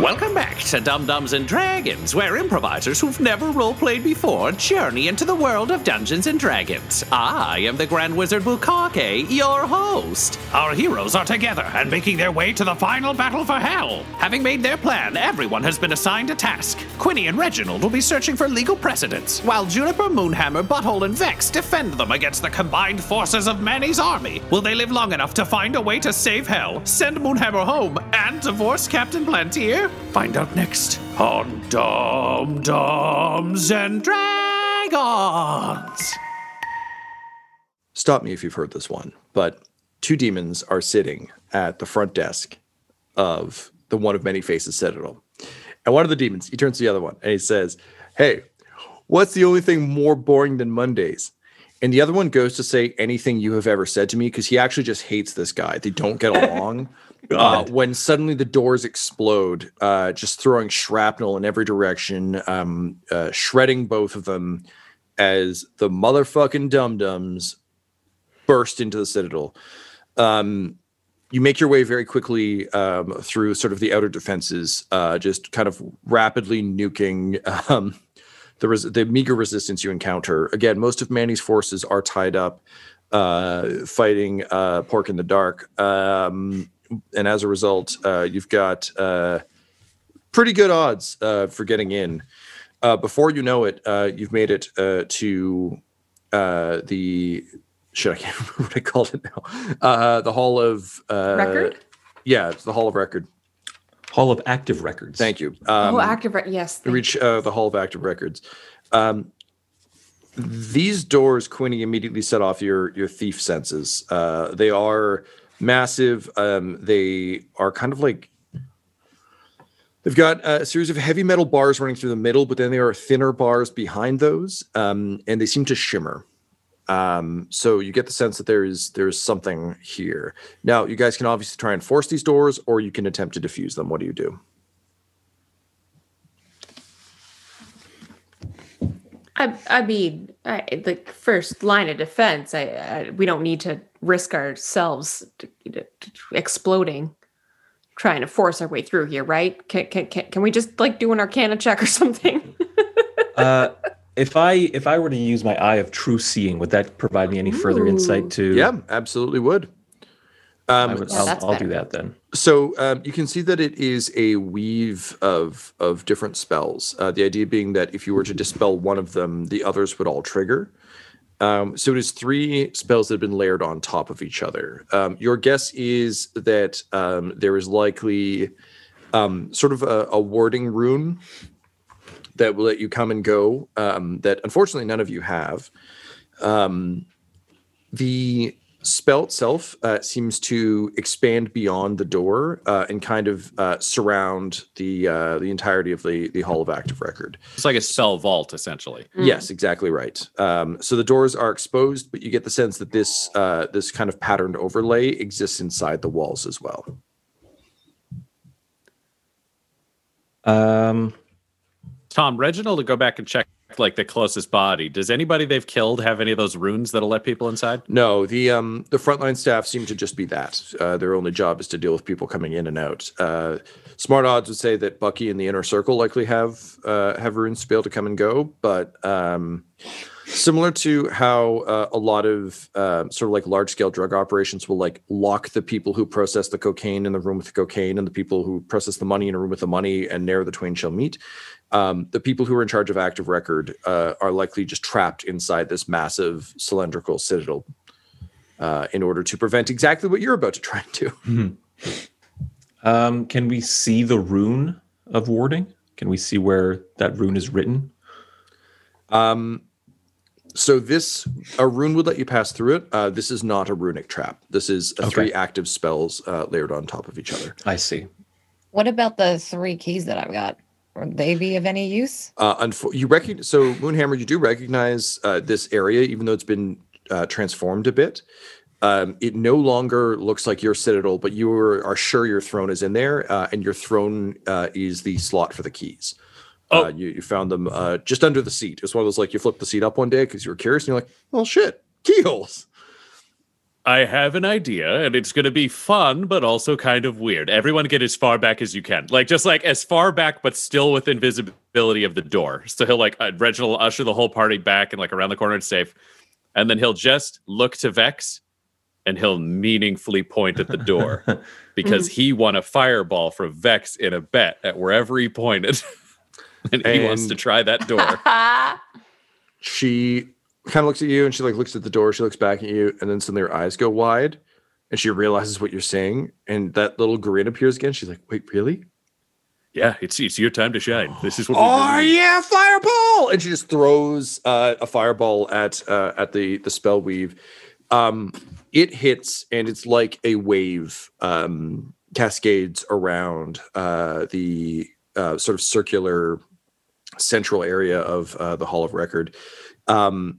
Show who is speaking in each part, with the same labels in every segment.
Speaker 1: Welcome back to Dumb Dumbs and Dragons, where improvisers who've never roleplayed before journey into the world of Dungeons and Dragons. I am the Grand Wizard Bukake, your host. Our heroes are together and making their way to the final battle for Hell. Having made their plan, everyone has been assigned a task. Quinny and Reginald will be searching for legal precedents, while Juniper, Moonhammer, Butthole, and Vex defend them against the combined forces of Manny's army. Will they live long enough to find a way to save Hell, send Moonhammer home, and divorce Captain Planteer? Find out next on Dumb Dumbs and Dragons.
Speaker 2: Stop me if you've heard this one, but two demons are sitting at the front desk of the one of many faces citadel. And one of the demons, he turns to the other one and he says, Hey, what's the only thing more boring than Mondays? And the other one goes to say anything you have ever said to me because he actually just hates this guy. They don't get along. Uh, when suddenly the doors explode, uh, just throwing shrapnel in every direction, um, uh, shredding both of them as the motherfucking dum dums burst into the citadel. Um, you make your way very quickly um, through sort of the outer defenses, uh, just kind of rapidly nuking um, the res- the meager resistance you encounter. Again, most of Manny's forces are tied up, uh, fighting uh, Pork in the dark, um, and as a result, uh, you've got uh, pretty good odds uh, for getting in. Uh, before you know it, uh, you've made it uh, to uh, the shit. I can't remember what I called it now. Uh, the Hall of uh,
Speaker 3: Record?
Speaker 2: Yeah, it's the Hall of Record.
Speaker 4: Hall of Active Records.
Speaker 2: Thank you. Um,
Speaker 3: oh, active. Re- yes.
Speaker 2: to reach uh, the Hall of Active Records. Um, these doors, Quinny, immediately set off your your thief senses. Uh, they are massive. Um, they are kind of like they've got a series of heavy metal bars running through the middle, but then there are thinner bars behind those, um, and they seem to shimmer. Um, so you get the sense that there is there's something here. Now, you guys can obviously try and force these doors, or you can attempt to defuse them. What do you do?
Speaker 3: I, I mean, I, the first line of defense. I, I we don't need to risk ourselves to, to, to exploding, trying to force our way through here, right? Can can can, can we just like do an Arcana check or something?
Speaker 4: Uh, if I if I were to use my eye of true seeing, would that provide me any further insight to?
Speaker 2: Yeah, absolutely would.
Speaker 4: I
Speaker 2: Um,
Speaker 4: would,
Speaker 3: Yeah,
Speaker 4: I'll, I'll do that then.
Speaker 2: So um, you can see that it is a weave of of different spells. Uh, the idea being that if you were to dispel one of them, the others would all trigger. Um, so it is three spells that have been layered on top of each other. Um, your guess is that um, there is likely um, sort of a, a warding rune that will let you come and go. Um, that unfortunately none of you have. Um, the spell itself uh, seems to expand beyond the door uh, and kind of uh, surround the uh, the entirety of the the Hall of Active Record.
Speaker 5: It's like a cell vault, essentially.
Speaker 2: Yes, exactly right. Um, so the doors are exposed, but you get the sense that this uh, this kind of patterned overlay exists inside the walls as well.
Speaker 4: Um,
Speaker 1: Tom, Reginald to go back and check like the closest body. Does anybody they've killed have any of those runes that'll let people inside?
Speaker 2: No, the um the frontline staff seem to just be that. Uh, their only job is to deal with people coming in and out. Uh, smart odds would say that Bucky and the inner circle likely have uh, have runes to be able to come and go, but um, similar to how uh, a lot of uh, sort of like large scale drug operations will like lock the people who process the cocaine in the room with the cocaine and the people who process the money in a room with the money, and ne'er the twain shall meet. Um, the people who are in charge of active record uh, are likely just trapped inside this massive cylindrical citadel uh, in order to prevent exactly what you're about to try and do.
Speaker 4: um, can we see the rune of warding? Can we see where that rune is written?
Speaker 2: Um, so this a rune would let you pass through it. Uh, this is not a runic trap. This is a
Speaker 4: Okay.
Speaker 2: three active spells uh, layered on top of each other.
Speaker 4: I see.
Speaker 6: What about the three keys that I've got? Would they be of any use?
Speaker 2: Uh, unfo- you recognize so Moonhammer, you do recognize uh, this area, even though it's been uh, transformed a bit. Um, it no longer looks like your citadel, but you are, are sure your throne is in there, uh, and your throne uh, is the slot for the keys.
Speaker 1: Oh.
Speaker 2: Uh, you, you found them uh, just under the seat. It's one of those like you flipped the seat up one day because you were curious, and you're like, "Well, shit, keyholes."
Speaker 1: I have an idea, and it's going to be fun, but also kind of weird. Everyone get as far back as you can, like just like as far back, but still with invisibility of the door. So he'll like uh, Reginald will usher the whole party back and like around the corner and safe, and then he'll just look to Vex, and he'll meaningfully point at the door because he won a fireball from Vex in a bet at wherever he pointed, and he wants to try that door.
Speaker 2: she kind of looks at you and she like looks at the door she looks back at you and then suddenly her eyes go wide and she realizes what you're saying and that little grin appears again she's like wait really
Speaker 1: yeah, it's it's your time to shine. This is what.
Speaker 2: oh
Speaker 1: need.
Speaker 2: yeah fireball and she just throws uh, a fireball at uh, at the the spell weave um it hits and it's like a wave um cascades around uh the uh, sort of circular central area of uh, the hall of record um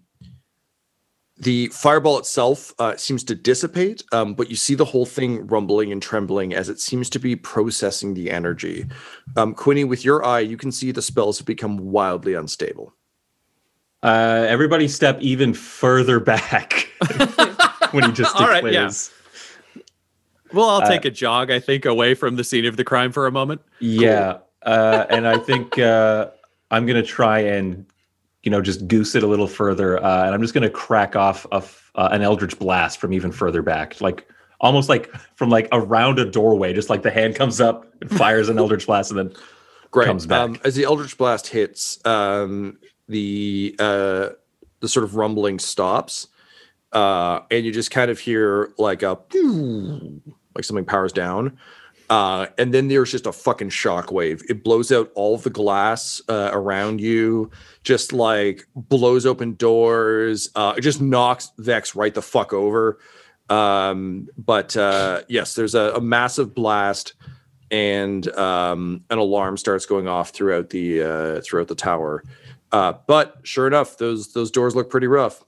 Speaker 2: the fireball itself uh, seems to dissipate, um, but you see the whole thing rumbling and trembling as it seems to be processing the energy. Um, Quinny, with your eye, you can see the spells have become wildly unstable.
Speaker 4: Uh, everybody step even further back when he just
Speaker 1: All right, yeah.
Speaker 4: declares.
Speaker 1: Well, I'll
Speaker 4: Uh,
Speaker 1: take a jog, I think, away from the scene of the crime for a moment.
Speaker 4: Yeah, uh, and I think uh, I'm gonna try and you know just goose it a little further, uh, and I'm just gonna crack off a uh, an eldritch blast from even further back, like almost like from like around a doorway. Just like the hand comes up and fires an eldritch blast, and then
Speaker 2: Great.
Speaker 4: Comes back.
Speaker 2: Um, as the Eldritch Blast hits, um, the uh, the sort of rumbling stops, uh, and you just kind of hear like a like something powers down. Uh, and then there's just a fucking shockwave. It blows out all the glass uh, around you, just like blows open doors. Uh, it just knocks Vex right the fuck over. Um, but uh, yes, there's a, a massive blast, and um, an alarm starts going off throughout the uh, throughout the tower. Uh, but sure enough, those those doors look pretty rough.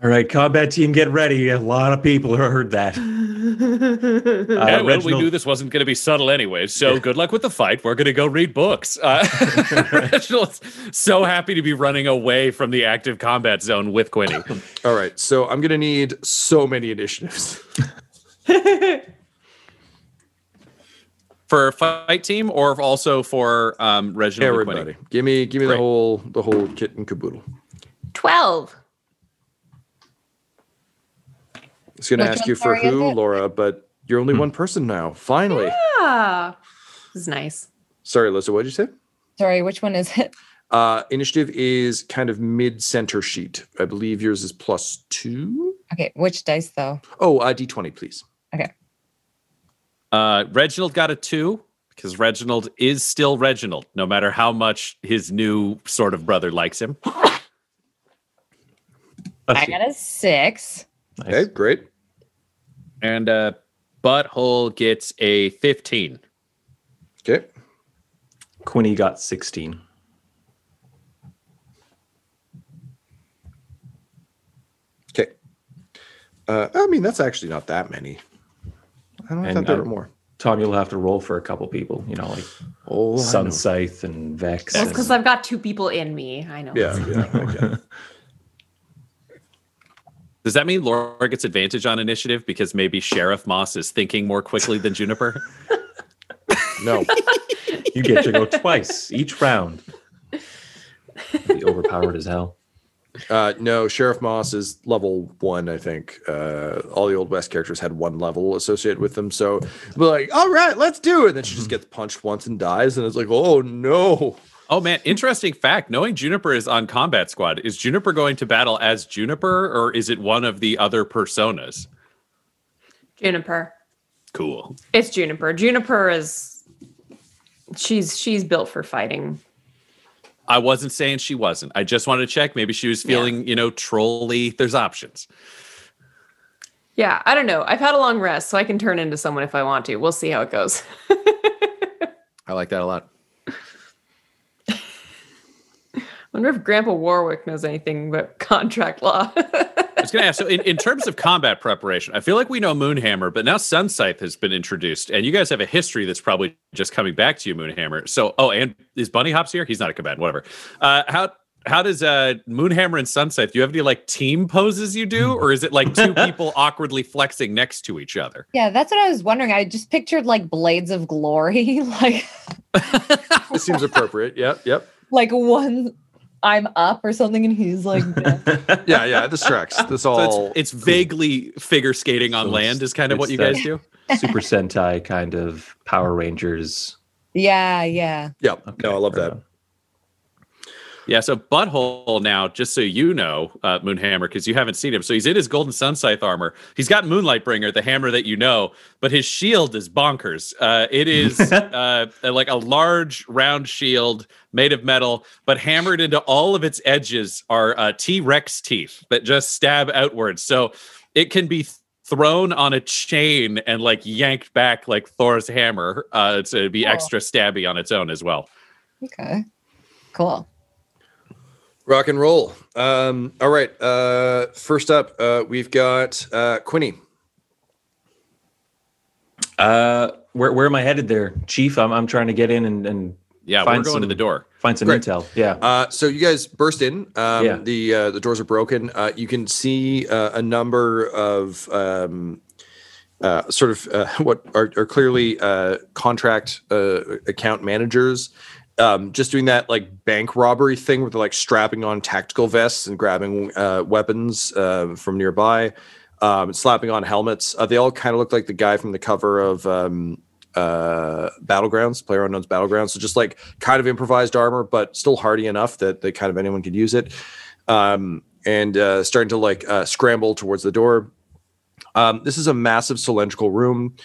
Speaker 4: All right, combat team, get ready. A lot of people heard that.
Speaker 1: yeah, well, we knew this wasn't going to be subtle anyway. So good luck with the fight. We're going to go read books. Uh, Reginald's so happy to be running away from the active combat zone with Quinny.
Speaker 2: All right, so I'm gonna need so many initiatives.
Speaker 1: for fight team or also for um, Reginald?
Speaker 2: Everybody, give me give me the whole the whole kit and caboodle.
Speaker 3: 12.
Speaker 2: I was gonna ask you for who. Laura, but you're only one person now. Finally.
Speaker 3: Ah, this is nice.
Speaker 2: Sorry, Alysa, what did you say?
Speaker 6: Sorry, which one is it?
Speaker 2: Uh, initiative is kind of mid center sheet. I believe yours is plus two.
Speaker 6: Okay, which dice though?
Speaker 2: Oh, uh, d20, please. Okay.
Speaker 1: Uh, Reginald got a two because Reginald is still Reginald, no matter how much his new sort of brother likes him.
Speaker 6: I got a six.
Speaker 4: Nice.
Speaker 2: Okay, great.
Speaker 1: And uh, Butthole gets a 15.
Speaker 2: Okay.
Speaker 4: Quinny got 16.
Speaker 2: Okay. Uh, I mean, that's actually not that many. I don't know if
Speaker 4: And
Speaker 2: that there
Speaker 4: I-
Speaker 2: were more.
Speaker 4: Tom, you'll have to roll for a couple people. You know, like
Speaker 2: Oh, I.
Speaker 4: Sun Scythe and Vex.
Speaker 3: Well,
Speaker 4: and-
Speaker 3: because I've got two people in me. I know.
Speaker 2: Yeah, yeah. Okay.
Speaker 1: Does that mean Laura gets advantage on initiative because maybe Sheriff Moss is thinking more quickly than Juniper?
Speaker 2: No.
Speaker 4: you get to go twice each round. Be overpowered as hell.
Speaker 2: Uh, no, Sheriff Moss is level one, I think. Uh, all the Old West characters had one level associated with them. So we're like, all right, let's do it. And then she just gets punched once and dies. And it's like, oh no.
Speaker 1: Oh man, interesting fact. Knowing Juniper is on combat squad, is Juniper going to battle as Juniper or is it one of the other personas?
Speaker 3: Juniper.
Speaker 1: Cool.
Speaker 3: It's Juniper. Juniper is she's she's built for fighting.
Speaker 1: I wasn't saying she wasn't. I just wanted to check. Maybe she was
Speaker 3: Yeah.
Speaker 1: feeling, you know, trolly. There's options.
Speaker 3: Yeah, I don't know. I've had a long rest, so I can turn into someone if I want to. We'll see how it goes.
Speaker 2: I like that a lot.
Speaker 3: Wonder if Grandpa Warwick knows anything about contract law.
Speaker 1: I was going to ask. So, in, in terms of combat preparation, I feel like we know Moonhammer, but now Sun Scythe has been introduced, and you guys have a history that's probably just coming back to you, Moonhammer. So, oh, and is Bunny Hops here? He's not a combatant, whatever. Uh, how how does uh, Moonhammer and Sun Scythe? Do you have any like team poses you do, or is it like two people awkwardly flexing next to each other?
Speaker 6: Yeah, that's what I was wondering. I just pictured like blades of glory, like
Speaker 2: it seems appropriate. Yep, yep.
Speaker 6: like one I'm up or something, and he's like down.
Speaker 2: Yeah, yeah. This tracks. This
Speaker 1: So
Speaker 2: all.
Speaker 1: it's, it's vaguely figure skating on
Speaker 4: So
Speaker 1: land is kind of what you guys do.
Speaker 4: Super Sentai kind of Power Rangers.
Speaker 6: yeah, yeah.
Speaker 2: Yep.
Speaker 4: Okay,
Speaker 2: no, I love
Speaker 4: right
Speaker 2: that.
Speaker 1: Yeah, so Butthole now, just so you know, uh, Moonhammer, because you haven't seen him. So he's in his Golden Sun Scythe armor. He's got Moonlight Bringer, the hammer that you know, but his shield is bonkers. Uh, it is uh, like a large round shield made of metal, but hammered into all of its edges are uh, T Rex teeth that just stab outwards. So it can be thrown on a chain and like yanked back like Thor's hammer uh, to be
Speaker 6: Cool.
Speaker 1: extra stabby on its own as well.
Speaker 6: Okay, cool.
Speaker 2: Rock and roll. Um, all right. Uh, first up, uh, we've got uh, Quinny.
Speaker 4: Uh, where where am I headed there, Chief? I'm I'm trying to get in and, and
Speaker 1: Yeah,
Speaker 4: Find
Speaker 1: we're going to the door.
Speaker 4: find some
Speaker 2: Great.
Speaker 4: intel. Yeah.
Speaker 2: Uh, so you guys burst in. Um,
Speaker 4: Yeah.
Speaker 2: The uh, the doors are broken. Uh, you can see uh, a number of um, uh, sort of uh, what are, are clearly uh, contract uh, account managers. Um, just doing that like bank robbery thing where they're like strapping on tactical vests and grabbing uh, weapons uh, from nearby, um, slapping on helmets. Uh, they all kind of look like the guy from the cover of um, uh, Battlegrounds, Player Unknown's Battlegrounds. So just like kind of improvised armor, but still hardy enough that that kind of anyone could use it. Um, and uh, starting to like uh, scramble towards the door. Um, this is a massive cylindrical room.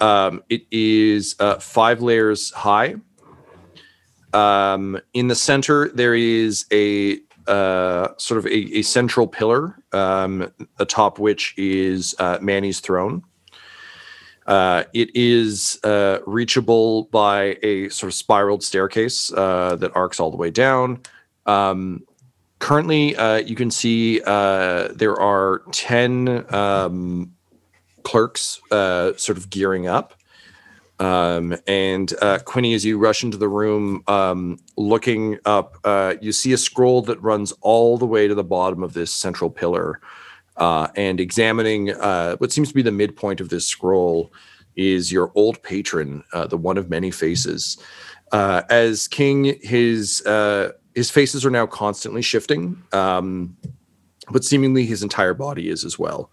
Speaker 2: It is five layers high. Um, in the center, there is a uh, sort of a, a central pillar, um, atop which is uh, Manny's throne. Uh, it is uh, reachable by a sort of spiraled staircase uh, that arcs all the way down. Um, currently, uh, you can see there are 10 um, clerks sort of gearing up. Um, and uh, Quinny, as you rush into the room, um, looking up, uh, you see a scroll that runs all the way to the bottom of this central pillar. Uh, and examining uh, what seems to be the midpoint of this scroll is your old patron, uh, the one of many faces. Uh, as king, his his faces are now constantly shifting, um, but seemingly his entire body is as well.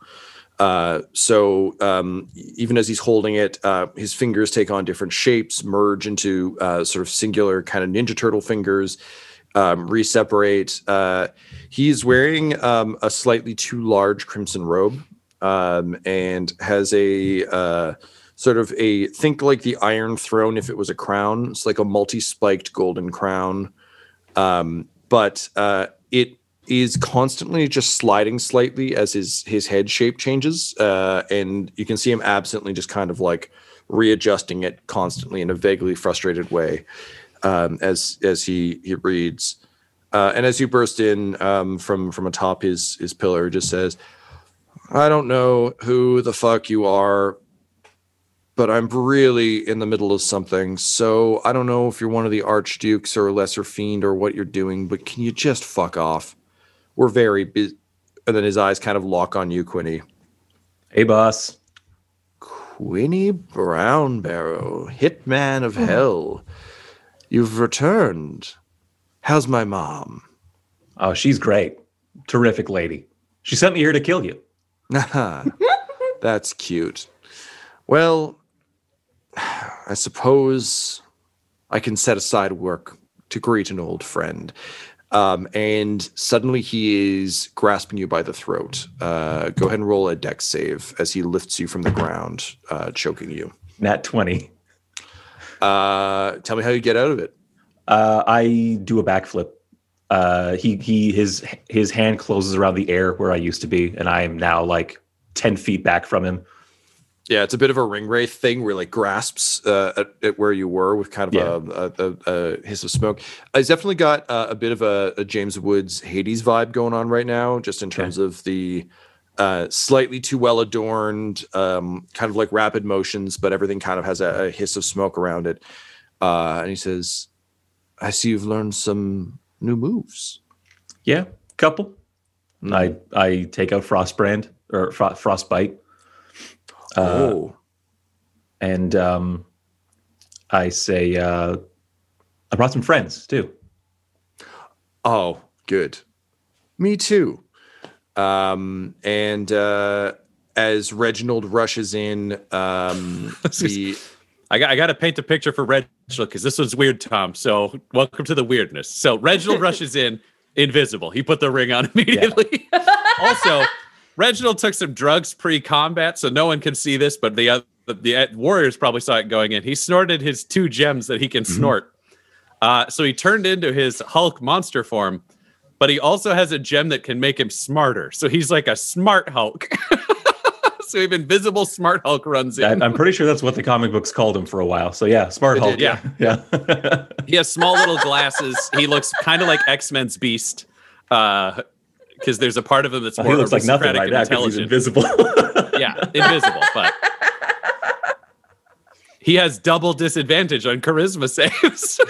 Speaker 2: Uh, so um, even as he's holding it, uh, his fingers take on different shapes, merge into uh, sort of singular kind of Ninja Turtle fingers, um, reseparate. Uh, he's wearing um, a slightly too large crimson robe um, and has a uh, sort of a think like the Iron Throne if it was a crown. It's like a multi-spiked golden crown, um, but uh, it is constantly just sliding slightly as his his head shape changes, uh, and you can see him absently just kind of like readjusting it constantly in a vaguely frustrated way um, as as he he reads. Uh, and as you burst in um, from from atop his his pillar, just says, "I don't know who the fuck you are, but I'm really in the middle of something. So I don't know if you're one of the archdukes or a lesser fiend or what you're doing, but can you just fuck off? We're very busy. And then his eyes kind of lock on you, Quinny.
Speaker 4: Hey, boss.
Speaker 2: Quinny Brownbarrow, hitman of hell. You've returned. How's my mom?
Speaker 4: Oh, she's great. Terrific lady. She sent me here to kill you.
Speaker 2: That's cute. Well, I suppose I can set aside work to greet an old friend. Um, and suddenly he is grasping you by the throat. Uh, go ahead and roll a dex save as he lifts you from the ground, uh, choking you.
Speaker 4: Nat 20.
Speaker 2: Uh, tell me how you get out of it.
Speaker 4: Uh, I do a backflip. Uh, he he his his hand closes around the air where I used to be, and I am now like ten feet back from him.
Speaker 2: Yeah, it's a bit of a ring wraith thing where like grasps uh, at, at where you were with kind of
Speaker 4: Yeah.
Speaker 2: a, a, a, hiss of smoke. It's definitely got uh, a bit of a, a James Woods Hades vibe going on right now, just in terms of the uh, slightly too well adorned, um, kind of like rapid motions, but everything kind of has a, a hiss of smoke around it. Uh, and he says, "I see you've learned some new moves."
Speaker 4: Yeah, couple. I I take out Frostbrand or fro- Frostbite, uh,
Speaker 2: oh,
Speaker 4: and um, I say uh, I brought some friends too.
Speaker 2: Oh, good. Me too. Um, and uh, as Reginald rushes in, um, the
Speaker 7: I got I got to paint a picture for Reginald because this one's weird, Tom. So welcome to the weirdness. So Reginald rushes in, invisible. He put the ring on immediately. also, Reginald took some drugs pre-combat, so no one can see this, but the uh, the, uh, warriors probably saw it going in. He snorted his two gems that he can snort. Uh, so he turned into his Hulk monster form, but he also has a gem that can make him smarter. So he's like a smart Hulk. so even invisible smart Hulk runs in.
Speaker 4: I'm pretty sure that's what the comic books called him for a while. So yeah, Smart
Speaker 2: It
Speaker 4: Hulk.
Speaker 2: did,
Speaker 7: yeah.
Speaker 4: yeah.
Speaker 7: He has small little glasses. He looks kind of like X Men's Beast, because there's a part of him that's
Speaker 4: Well,
Speaker 7: more
Speaker 4: he looks like nothing right now because he's invisible.
Speaker 7: yeah, invisible, but he has double disadvantage on charisma saves.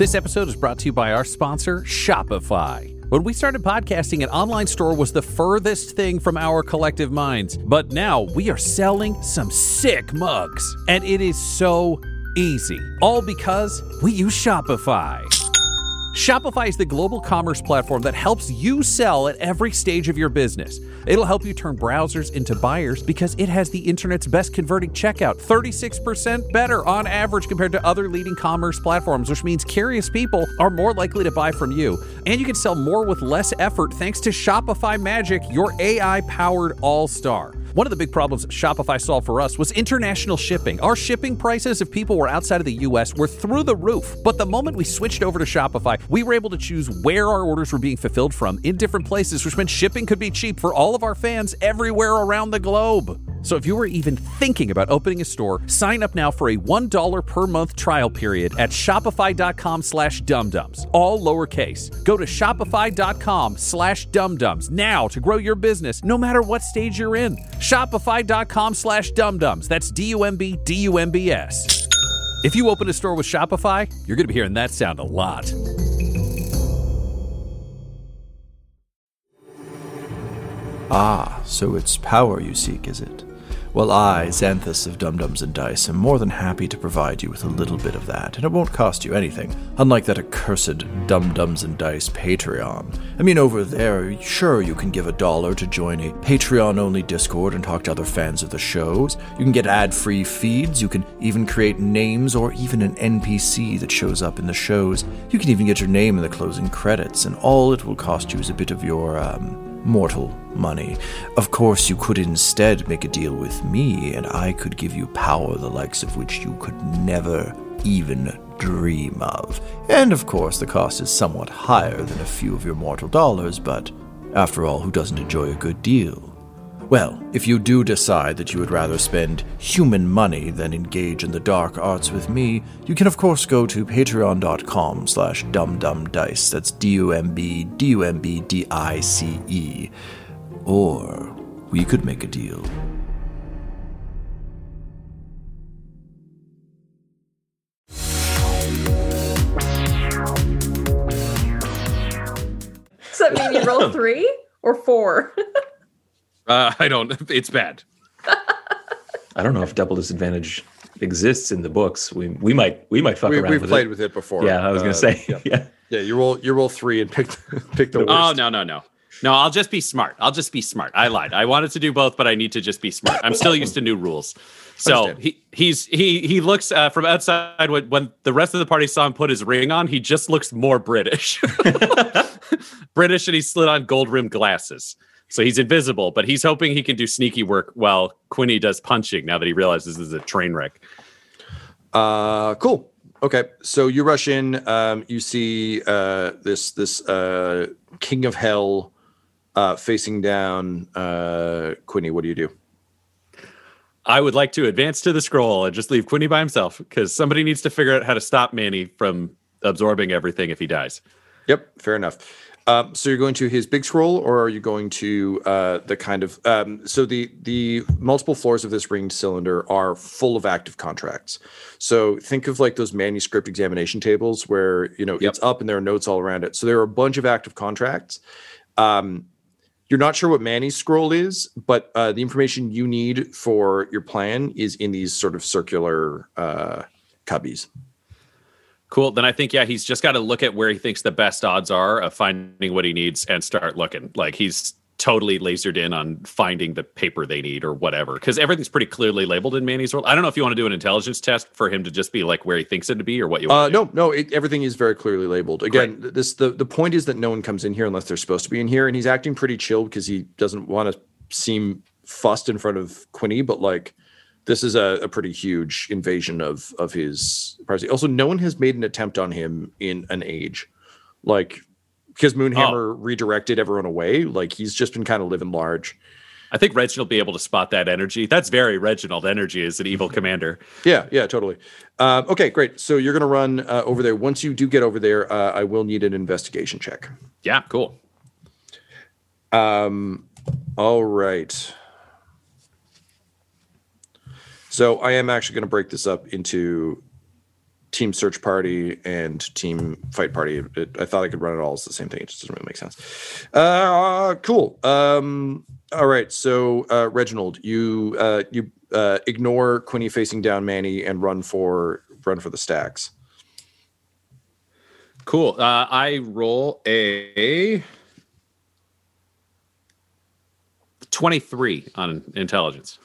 Speaker 1: This episode is brought to you by our sponsor, Shopify. When we started podcasting, an online store was the furthest thing from our collective minds. But now we are selling some sick mugs. And it is so easy. All because we use Shopify. Shopify is the global commerce platform that helps you sell at every stage of your business. It'll help you turn browsers into buyers because it has the internet's best converting checkout, 36% better on average compared to other leading commerce platforms, which means curious people are more likely to buy from you. And you can sell more with less effort thanks to Shopify Magic, your AI powered all star. One of the big problems Shopify solved for us was international shipping. Our shipping prices, if people were outside of the US, were through the roof. But the moment we switched over to Shopify, we were able to choose where our orders were being fulfilled from in different places, which meant shipping could be cheap for all of our fans everywhere around the globe.
Speaker 8: So if you were even thinking about opening a store, sign up now for a $1 per month trial period at shopify.com slash dumbdumbs, all lowercase. Go to shopify.com slash dumbdumbs now to grow your business no matter what stage you're in. Shopify.com slash dumbdumbs. That's D-U-M-B, D-U-M-B-S. If you open a store with Shopify, you're going to be hearing that sound a lot.
Speaker 2: Ah, so it's power you seek, is it? Well, I, Xanthus of Dumb-Dumbs and Dice, am more than happy to provide you with a little bit of that, and it won't cost you anything, unlike that accursed Dumb-Dumbs and Dice Patreon. I mean, over there, sure, you can give a dollar to join a Patreon-only Discord and talk to other fans of the shows. You can get ad-free feeds, you can even create names or even an NPC that shows up in the shows. You can even get your name in the closing credits, and all it will cost you is a bit of your, um, mortal money. Of course, you could instead make a deal with me, and I could give you power the likes of which you could never even dream of. And of course, the cost is somewhat higher than a few of your mortal dollars, but after all, who doesn't enjoy a good deal? Well, if you do decide that you would rather spend human money than engage in the dark arts with me, you can of course go to patreon.com slash dumbdumbdice. That's D-U-M-B, D-U-M-B-D-I-C-E. Or we could make a deal.
Speaker 3: Does that mean you roll three or four?
Speaker 1: Uh, I don't. It's bad.
Speaker 4: I don't know if double disadvantage exists in the books. We we might we might fuck
Speaker 2: We,
Speaker 4: around
Speaker 2: we've
Speaker 4: with
Speaker 2: played
Speaker 4: it.
Speaker 2: with it before.
Speaker 4: yeah, I was gonna
Speaker 2: Uh,
Speaker 4: say
Speaker 2: Yeah.
Speaker 4: yeah.
Speaker 2: yeah, you roll you roll three and pick pick the worst.
Speaker 1: Oh no no no no! I'll just be smart. I'll just be smart. I lied. I wanted to do both, but I need to just be smart. I'm still used to new rules. So
Speaker 2: Understand.
Speaker 1: he he's he he looks uh, from outside when when the rest of the party saw him put his ring on. He just looks more British, British, and he slid on gold rimmed glasses. So he's invisible, but he's hoping he can do sneaky work while Quinny does punching. Now that he realizes this is a train wreck.
Speaker 2: Uh, cool. Okay, so you rush in. Um, you see uh, this this uh, king of hell uh, facing down uh, Quinny. What do you do?
Speaker 1: I would like to advance to the scroll and just leave Quinny by himself because somebody needs to figure out how to stop Manny from absorbing everything if he dies.
Speaker 2: Yep, fair enough. Um, so you're going to his big scroll, or are you going to uh, the kind of um, so the the multiple floors of this ringed cylinder are full of active contracts. So think of like those manuscript examination tables where you know
Speaker 1: Yep.
Speaker 2: it's up and there are notes all around it. So there are a bunch of active contracts. Um, you're not sure what Manny's scroll is, but uh, the information you need for your plan is in these sort of circular uh, cubbies.
Speaker 1: Cool. Then I think, yeah, he's just got to look at where he thinks the best odds are of finding what he needs and start looking. Like he's totally lasered in on finding the paper they need or whatever. Because everything's pretty clearly labeled in Manny's world. I don't know if you want to do an intelligence test for him to just be like where he thinks it to be or what you
Speaker 2: Uh,
Speaker 1: want. to
Speaker 2: no, no, it, everything is very clearly labeled. Again, th- this the the point is that no one comes in here unless they're supposed to be in here, and he's acting pretty chill because he doesn't want to seem fussed in front of Quinny. But like, this is a, a pretty huge invasion of of his privacy. Also, no one has made an attempt on him in an age, like because Moonhammer redirected everyone away. Like he's just been kind of living large.
Speaker 1: I think Reginald will be able to spot that energy. That's very Reginald energy as an evil commander.
Speaker 2: Yeah, yeah, totally. Uh, okay, great. So you're gonna run uh, over there. Once you do get over there, uh, I will need an investigation check.
Speaker 1: Yeah, cool.
Speaker 2: Um, all right. So I am actually going to break this up into team search party and team fight party. It, I thought I could run it all as the same thing. It just doesn't really make sense. Uh, cool. Um, all right. So uh, Reginald, you uh, you uh, ignore Quinny facing down Manny and run for run for the stacks.
Speaker 1: Cool. Uh, I roll a 23 on intelligence.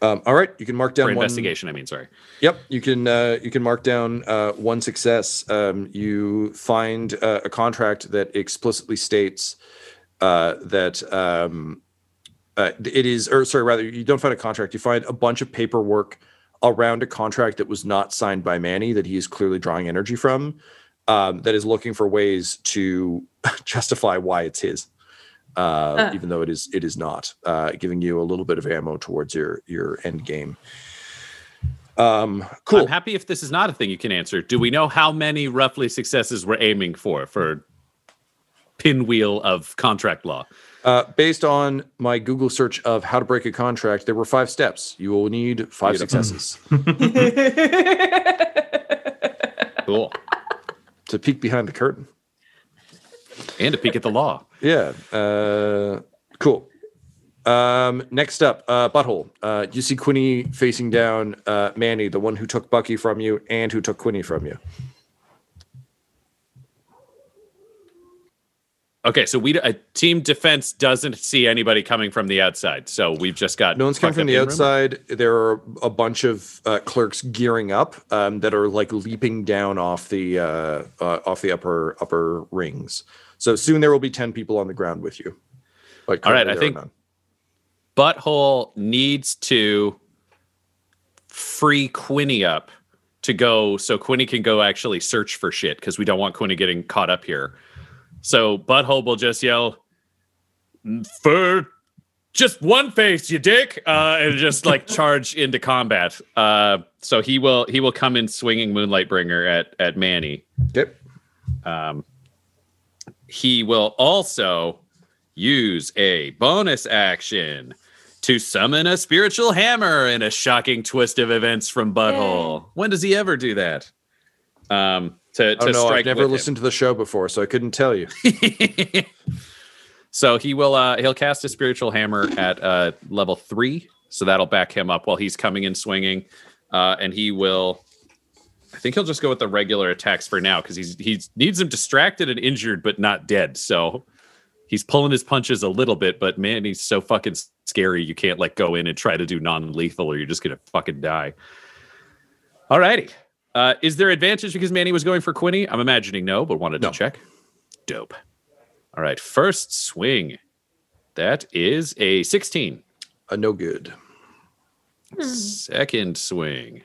Speaker 2: Um, all right. You can mark down
Speaker 1: For
Speaker 2: one-
Speaker 1: investigation, I mean, sorry.
Speaker 2: Yep, you can uh, you can mark down uh, one success. Um, you find uh, a contract that explicitly states uh, that um, uh, it is, or sorry, rather, you don't find a contract. You find a bunch of paperwork around a contract that was not signed by Manny that he is clearly drawing energy from. Um, that is looking for ways to justify why it's his. Uh,
Speaker 3: Ah.
Speaker 2: even though it is it is not, uh, giving you a little bit of ammo towards your your end game. Um, cool.
Speaker 1: I'm happy if this is not a thing you can answer. Do we know how many roughly successes we're aiming for for pinwheel of contract law?
Speaker 2: Uh, based on my Google search of how to break a contract, there were five steps. You will need five
Speaker 1: Beautiful.
Speaker 2: successes
Speaker 1: Cool.
Speaker 2: to peek behind the curtain.
Speaker 1: And a peek at the law.
Speaker 2: Yeah. Uh, cool. Um, next up, uh, butthole. Uh, you see Quinny facing down uh, Manny, the one who took Bucky from you and who took Quinny from you.
Speaker 1: Okay, so we a team defense doesn't see anybody coming from the outside. So we've just got
Speaker 2: No one's coming from the
Speaker 1: in room.
Speaker 2: outside. There are a bunch of uh, clerks gearing up um, that are like leaping down off the uh, uh, off the upper upper rings. So soon there will be ten people on the ground with you. But
Speaker 1: All right, I think- Butthole needs to free Quinny up to go so Quinny can go actually search for shit because we don't want Quinny getting caught up here. So Butthole will just yell for just one face, you dick, uh, and just like charge into combat. Uh, so he will he will come in swinging Moonlight Bringer at at Manny.
Speaker 2: Okay.
Speaker 1: Um, he will also use a bonus action to summon a spiritual hammer in a shocking twist of events from Butthole. When does he ever do that? Um, to,
Speaker 2: I
Speaker 1: to
Speaker 2: don't know.
Speaker 1: strike
Speaker 2: I've never
Speaker 1: with him.
Speaker 2: listened to the show before, so I couldn't tell you.
Speaker 1: so he will uh he'll cast a spiritual hammer at uh level three so that'll back him up while he's coming in swinging uh and he will i think he'll just go with the regular attacks for now because he's he needs him distracted and injured but not dead so he's pulling his punches a little bit but man he's so fucking scary you can't like go in and try to do non-lethal or you're just gonna fucking die alrighty uh is there advantage because manny was going for quinny i'm imagining no but wanted
Speaker 2: No.
Speaker 1: to check dope all right, first swing. That is a 16.
Speaker 2: A no good.
Speaker 1: Second swing.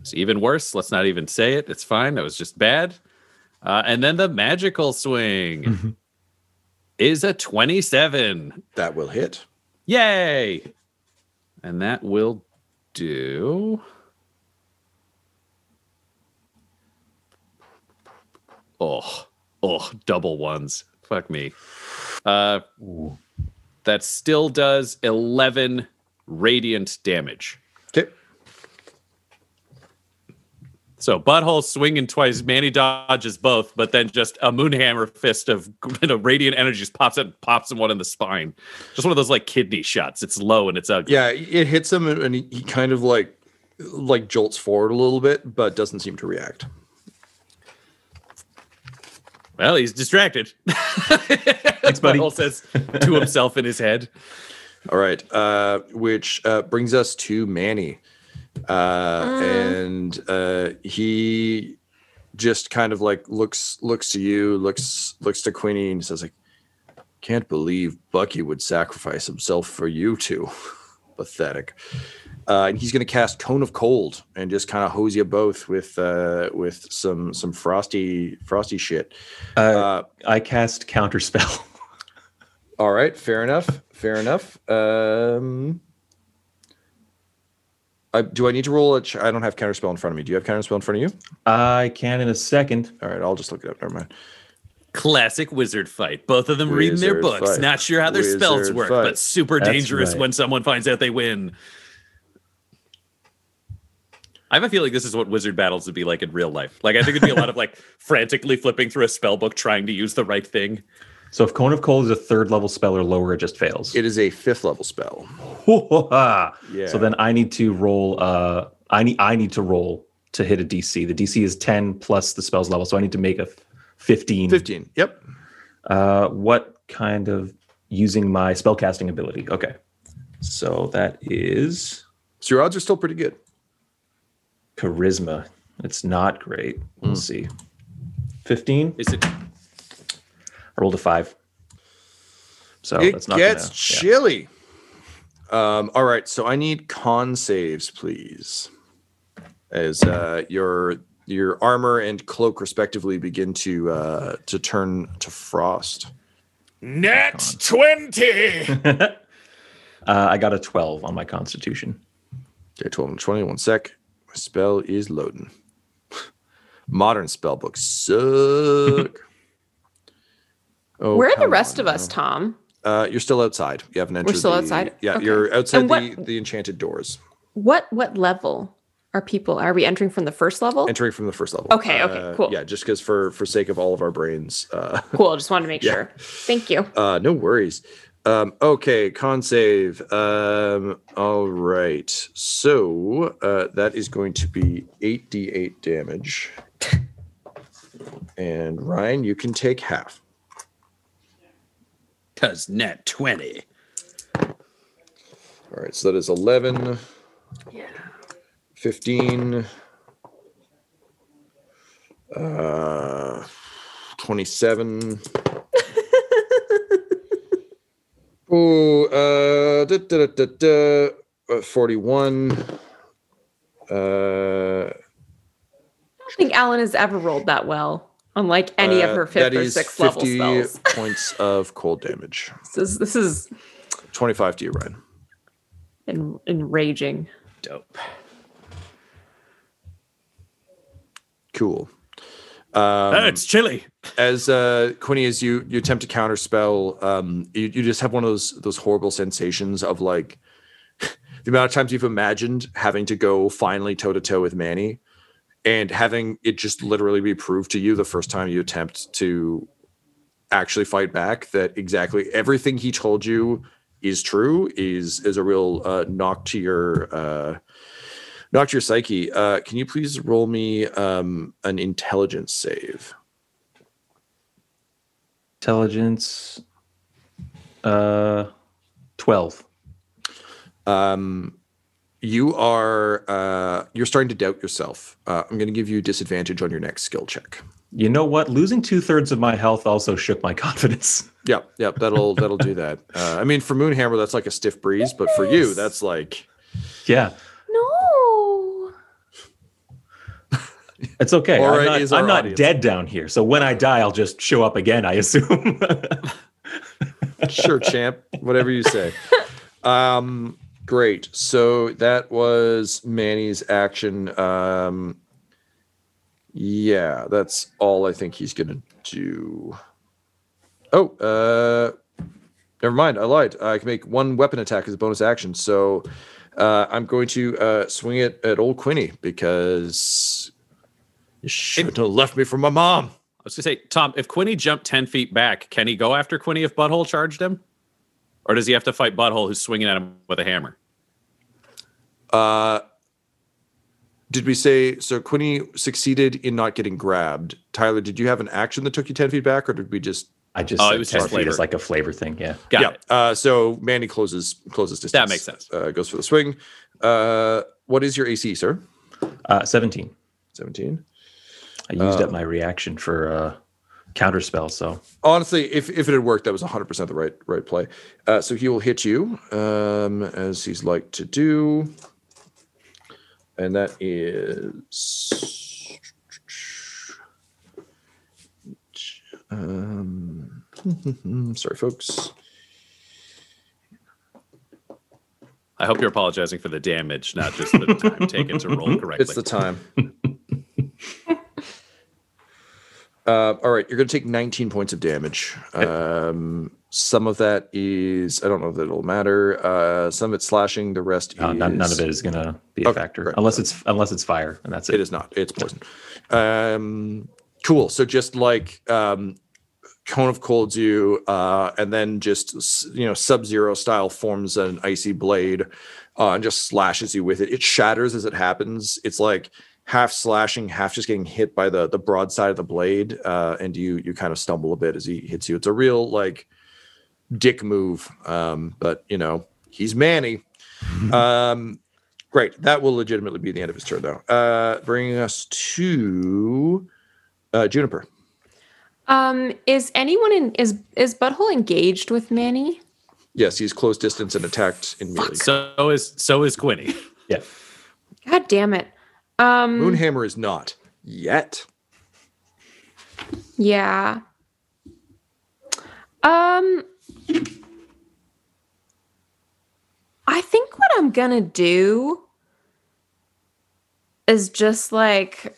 Speaker 1: It's even worse. Let's not even say it. It's fine. That was just bad. Uh, and then the magical swing is a 27.
Speaker 2: That will hit.
Speaker 1: Yay! And that will do. Oh, oh, double ones. Fuck me. Uh, that still does 11 radiant damage.
Speaker 2: Okay.
Speaker 1: So butthole swinging twice. Manny dodges both, but then just a moonhammer fist of you know, radiant energy just pops it, pops him one in the spine. Just one of those like kidney shots. It's low and it's ugly.
Speaker 2: Yeah, it hits him and and he, he kind of like like jolts forward a little bit, but doesn't seem to react.
Speaker 1: Well, he's distracted.
Speaker 4: Thanks, buddy.
Speaker 1: Butthole says to himself in his head.
Speaker 2: All right, uh, which uh, brings us to Manny, uh, and uh, he just kind of like looks looks to you, looks looks to Queenie, and says like, "Can't believe Bucky would sacrifice himself for you two. Pathetic." Uh, and he's going to cast Cone of Cold and just kind of hose you both with uh, with some some frosty frosty shit.
Speaker 4: Uh,
Speaker 2: Uh,
Speaker 4: I cast counterspell.
Speaker 2: All right, fair enough. Fair enough. Um, I, do I need to roll a? Ch- I don't have counterspell in front of me. Do you have counterspell in front of you?
Speaker 4: I can in a second.
Speaker 2: All right, I'll just look it up. Never mind.
Speaker 1: Classic wizard fight. Both of them reading their books.
Speaker 2: fight.
Speaker 1: Not sure how their spells work,
Speaker 2: fight.
Speaker 1: but super
Speaker 4: That's
Speaker 1: dangerous
Speaker 4: right.
Speaker 1: when someone finds out they win. I have a feeling this is what wizard battles would be like in real life. Like I think it'd be a lot of like frantically flipping through a spell book trying to use the right thing.
Speaker 4: So if Cone of Cold is a third level spell or lower, it just fails.
Speaker 2: It is a fifth level spell.
Speaker 4: yeah.
Speaker 2: Yeah.
Speaker 4: So then I need to roll. Uh, I need I need to roll to hit a DC. The DC is ten plus the spell's level, so I need to make a fifteen.
Speaker 2: Fifteen. Yep.
Speaker 4: Uh, what kind of using my spellcasting ability? Okay. So that is
Speaker 2: So your odds are still pretty good.
Speaker 4: charisma. It's not great. We'll
Speaker 2: Hmm.
Speaker 4: see. Fifteen.
Speaker 1: Is it
Speaker 4: I rolled a five. So
Speaker 2: it
Speaker 4: that's not
Speaker 2: gets
Speaker 4: gonna, yeah.
Speaker 2: chilly. Um, all right, so I need con saves, please. As uh, your your armor and cloak respectively begin to uh, to turn to frost.
Speaker 1: Nat 20.
Speaker 4: uh, I got a 12 on my constitution.
Speaker 2: Okay, 12 and 20. One sec. My spell is loading. Modern spell books suck. Oh,
Speaker 3: Where are the rest
Speaker 2: on
Speaker 3: of us,
Speaker 2: now.
Speaker 3: Tom?
Speaker 2: Uh, you're still outside. You haven't entered.
Speaker 3: We're still
Speaker 2: the-
Speaker 3: outside?
Speaker 2: Yeah,
Speaker 3: Okay.
Speaker 2: you're outside
Speaker 3: And
Speaker 2: the, the enchanted doors.
Speaker 3: What what level are people? Are we entering from the first level?
Speaker 2: Entering from the first level.
Speaker 3: Okay, okay,
Speaker 2: Uh,
Speaker 3: cool.
Speaker 2: Yeah, just because for for sake of all of our brains. Uh,
Speaker 3: cool. Just wanted to make
Speaker 2: Yeah.
Speaker 3: sure. Thank you.
Speaker 2: Uh, no worries. Um, okay, con save. Um, all right. So uh, that is going to be 8d8 damage. And Ryan, you can take half.
Speaker 8: Cause Nat 20.
Speaker 2: All right, so that is 11, 15, uh, 27. Ooh, uh, da, da, da, da, da, uh, 41. Uh,
Speaker 3: I don't think Alan has ever rolled that well, unlike any of
Speaker 2: uh,
Speaker 3: her fifth
Speaker 2: that
Speaker 3: or
Speaker 2: is
Speaker 3: sixth level
Speaker 2: 50
Speaker 3: spells.
Speaker 2: points of cold damage.
Speaker 3: This is this is
Speaker 2: 25 to you, Ryan.
Speaker 3: en- enraging.
Speaker 8: Dope.
Speaker 2: Cool. Um,
Speaker 1: Ah, it's chilly.
Speaker 2: as uh Quinny, as you you attempt to counter spell, um, you, you just have one of those those horrible sensations of like the amount of times you've imagined having to go finally toe to toe with Manny, and having it just literally be proved to you the first time you attempt to actually fight back that exactly everything he told you is true is is a real uh, knock to your uh, knock to your psyche. Uh, can you please roll me um, an intelligence save?
Speaker 4: Intelligence, uh, 12.
Speaker 2: um, you are uh, you're starting to doubt yourself. Uh, I'm going to give you a disadvantage on your next skill check.
Speaker 4: You know what? Losing two thirds of my health also shook my confidence.
Speaker 2: Yep, yep, that'll that'll do that. Uh, I mean, for Moonhammer, that's like a stiff breeze, but for you, that's like
Speaker 4: Yeah,
Speaker 3: No.
Speaker 4: it's okay.
Speaker 2: Aura
Speaker 4: I'm not, I'm not
Speaker 2: audience.
Speaker 4: dead down here. So when I die, I'll just show up again, I assume.
Speaker 2: sure, champ, whatever you say. Um, great. So that was Manny's action. Um, yeah, that's all I think he's gonna do. Oh, uh, never mind. I lied. I can make one weapon attack as a bonus action. So uh, I'm going to uh, swing it at old Quinny because you shouldn't have left me for my mom.
Speaker 8: I was gonna say, Tom, if Quinny jumped 10 feet back, can he go after Quinny if Butthole charged him? Or does he have to fight Butthole who's swinging at him with a hammer?
Speaker 2: Uh, did we say so? Quinny succeeded in not getting grabbed. Tyler, did you have an action that took you ten feet back, or did we just?
Speaker 4: I just
Speaker 8: Oh, it
Speaker 4: said
Speaker 8: was just
Speaker 4: feet is
Speaker 8: flavor.
Speaker 4: like a flavor thing. Yeah.
Speaker 8: Got
Speaker 2: yeah.
Speaker 8: it.
Speaker 2: Uh, so Manny closes closes distance.
Speaker 8: That makes sense.
Speaker 2: Uh, goes for the swing. Uh, what is your AC, sir?
Speaker 4: Uh, 17.
Speaker 2: Seventeen.
Speaker 4: I used
Speaker 2: Uh,
Speaker 4: up my reaction for uh, counter spell. So
Speaker 2: Honestly, if, if it had worked, that was 100% the right right play. Uh, so he will hit you um, as he's like to do. And that is. Um, sorry, folks.
Speaker 8: I hope you're apologizing for the damage, not just the time taken to roll correctly.
Speaker 2: It's the time. uh, all right, you're going to take 19 points of damage. Um, some of that is, I don't know that it'll matter. Uh, some of it's slashing, the rest is.
Speaker 4: none, none of it is going to be a
Speaker 2: Okay,
Speaker 4: factor
Speaker 2: great.
Speaker 4: unless it's unless it's fire, and that's it.
Speaker 2: It is not. It's poison. Um, cool. So just like um, cone of colds you, uh, and then just you know sub zero style forms an icy blade, uh, and just slashes you with it. It shatters as it happens. It's like half slashing, half just getting hit by the the broadside of the blade, uh, and you you kind of stumble a bit as he hits you. It's a real like dick move, um, but you know he's Manny. um, Great. That will legitimately be the end of his turn, though. Uh, bringing us to uh, Juniper.
Speaker 3: Um, is anyone in is is Butthole engaged with Manny?
Speaker 2: Yes, he's close distance and attacked in melee.
Speaker 8: so is so is Quinny.
Speaker 4: Yeah.
Speaker 3: God damn it. Um,
Speaker 2: Moonhammer is not yet.
Speaker 3: yeah. Um, I think what I'm gonna do is just like,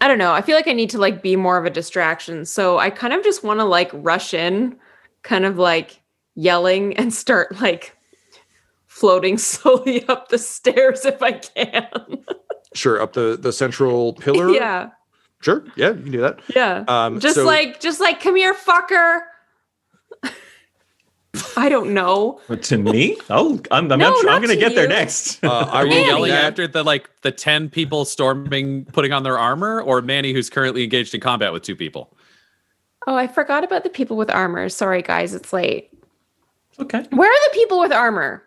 Speaker 3: I don't know. I feel like I need to like be more of a distraction. So I kind of just want to like rush in, kind of like yelling and start like floating slowly up the stairs if I can.
Speaker 2: Sure, up the the central pillar.
Speaker 3: yeah,
Speaker 2: Sure. Yeah, you can do that.
Speaker 3: yeah.
Speaker 2: Um,
Speaker 3: just
Speaker 2: so-
Speaker 3: like, just like, come here, fucker. I don't know.
Speaker 4: But to me, oh, I'm, I'm,
Speaker 3: No,
Speaker 4: not sure. I'm going to
Speaker 3: to
Speaker 4: get there next.
Speaker 2: Uh, I
Speaker 1: Are
Speaker 2: will
Speaker 1: you
Speaker 3: Manny.
Speaker 1: yelling
Speaker 2: that-
Speaker 1: after the like the ten people storming, putting on their armor, or Manny who's currently engaged in combat with two people?
Speaker 3: Oh, I forgot about the people with armor. Sorry, guys, it's late.
Speaker 4: okay.
Speaker 3: Where are the people with armor?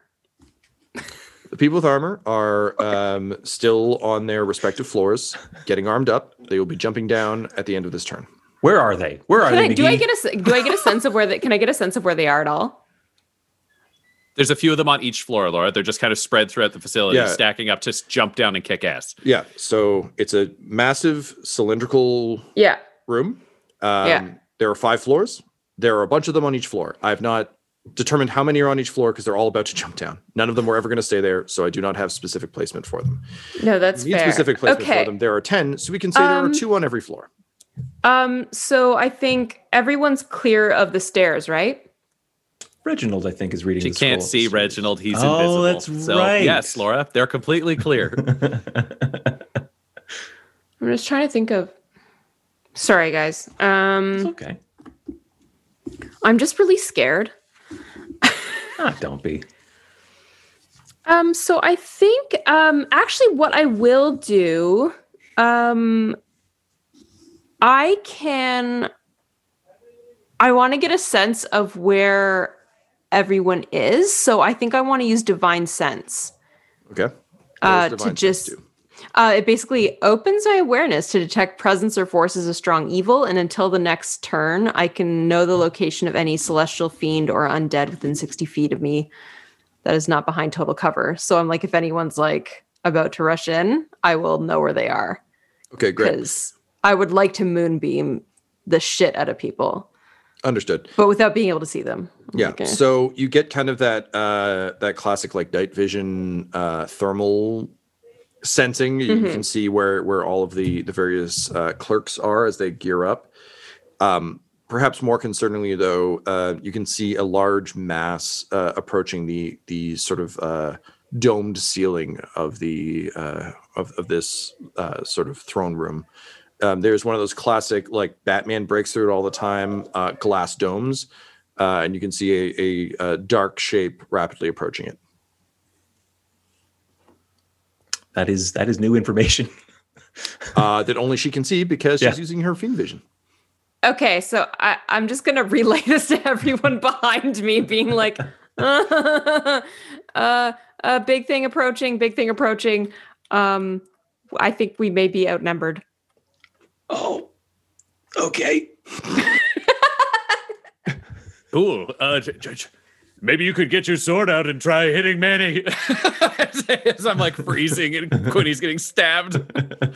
Speaker 2: The people with armor are um, still on their respective floors, getting armed up. They will be jumping down at the end of this turn.
Speaker 4: Where are they? Where are
Speaker 3: Can
Speaker 4: they?
Speaker 3: I, do I get a do I get a sense of where they can I get a sense of where they are at all?
Speaker 1: There's a few of them on each floor, Laura. They're just kind of spread throughout the facility,
Speaker 2: Yeah.
Speaker 1: stacking up to jump down and kick ass.
Speaker 2: Yeah, so it's a massive cylindrical
Speaker 3: Yeah.
Speaker 2: room. Um,
Speaker 3: Yeah.
Speaker 2: There are five floors. There are a bunch of them on each floor. I've not determined how many are on each floor because they're all about to jump down. None of them were ever going to stay there, so I do not have specific placement for them.
Speaker 3: No, that's
Speaker 2: Need
Speaker 3: fair.
Speaker 2: specific placement
Speaker 3: okay.
Speaker 2: for them. There are ten, so we can say there are
Speaker 3: Um,
Speaker 2: two on every floor.
Speaker 3: Um, so I think everyone's clear of the stairs, right?
Speaker 4: Reginald, I think, is reading.
Speaker 1: She
Speaker 4: the
Speaker 1: can't
Speaker 4: scrolls.
Speaker 1: see Reginald. He's
Speaker 4: Oh,
Speaker 1: invisible.
Speaker 4: that's
Speaker 1: so,
Speaker 4: right.
Speaker 1: Yes, Laura, they're completely clear.
Speaker 3: I'm just trying to think of Sorry guys.
Speaker 4: It's
Speaker 3: Um
Speaker 4: okay.
Speaker 3: I'm just really scared.
Speaker 4: Ah, don't be.
Speaker 3: Um, so I think um actually what I will do, um I can I want to get a sense of where everyone is. So I think I want to use divine sense.
Speaker 2: Okay.
Speaker 3: Uh, to just
Speaker 2: do?
Speaker 3: Uh, it basically opens my awareness to detect presence or forces of strong evil, and until the next turn, I can know the location of any celestial fiend or undead within 60 feet of me that is not behind total cover. So I'm like, if anyone's like about to rush in, I will know where they are
Speaker 2: Okay, great.
Speaker 3: because I would like to moonbeam the shit out of people,
Speaker 2: Understood.
Speaker 3: but without being able to see them. I'm
Speaker 2: Yeah.
Speaker 3: like, eh.
Speaker 2: So you get kind of that uh that classic like night vision uh thermal sensing. You, you can see where where all of the the various uh, clerks are as they gear up. Um perhaps more concerningly though, uh you can see a large mass uh approaching the the sort of uh domed ceiling of the uh of, of this uh sort of throne room. Um, there's one of those classic like Batman breaks through it all the time uh, glass domes, uh, and you can see a, a, a dark shape rapidly approaching it.
Speaker 4: That is that is new information.
Speaker 2: Uh, that only she can see because she's
Speaker 4: Yeah.
Speaker 2: using her fiend vision.
Speaker 3: Okay, so I, I'm just gonna relay this to everyone behind me, being like, uh, a big thing approaching, big thing approaching. Um, I think we may be outnumbered.
Speaker 4: Oh, okay.
Speaker 1: cool. uh, j- j- j- maybe you could get your sword out and try hitting Manny. As I'm like freezing and Quinny's getting stabbed.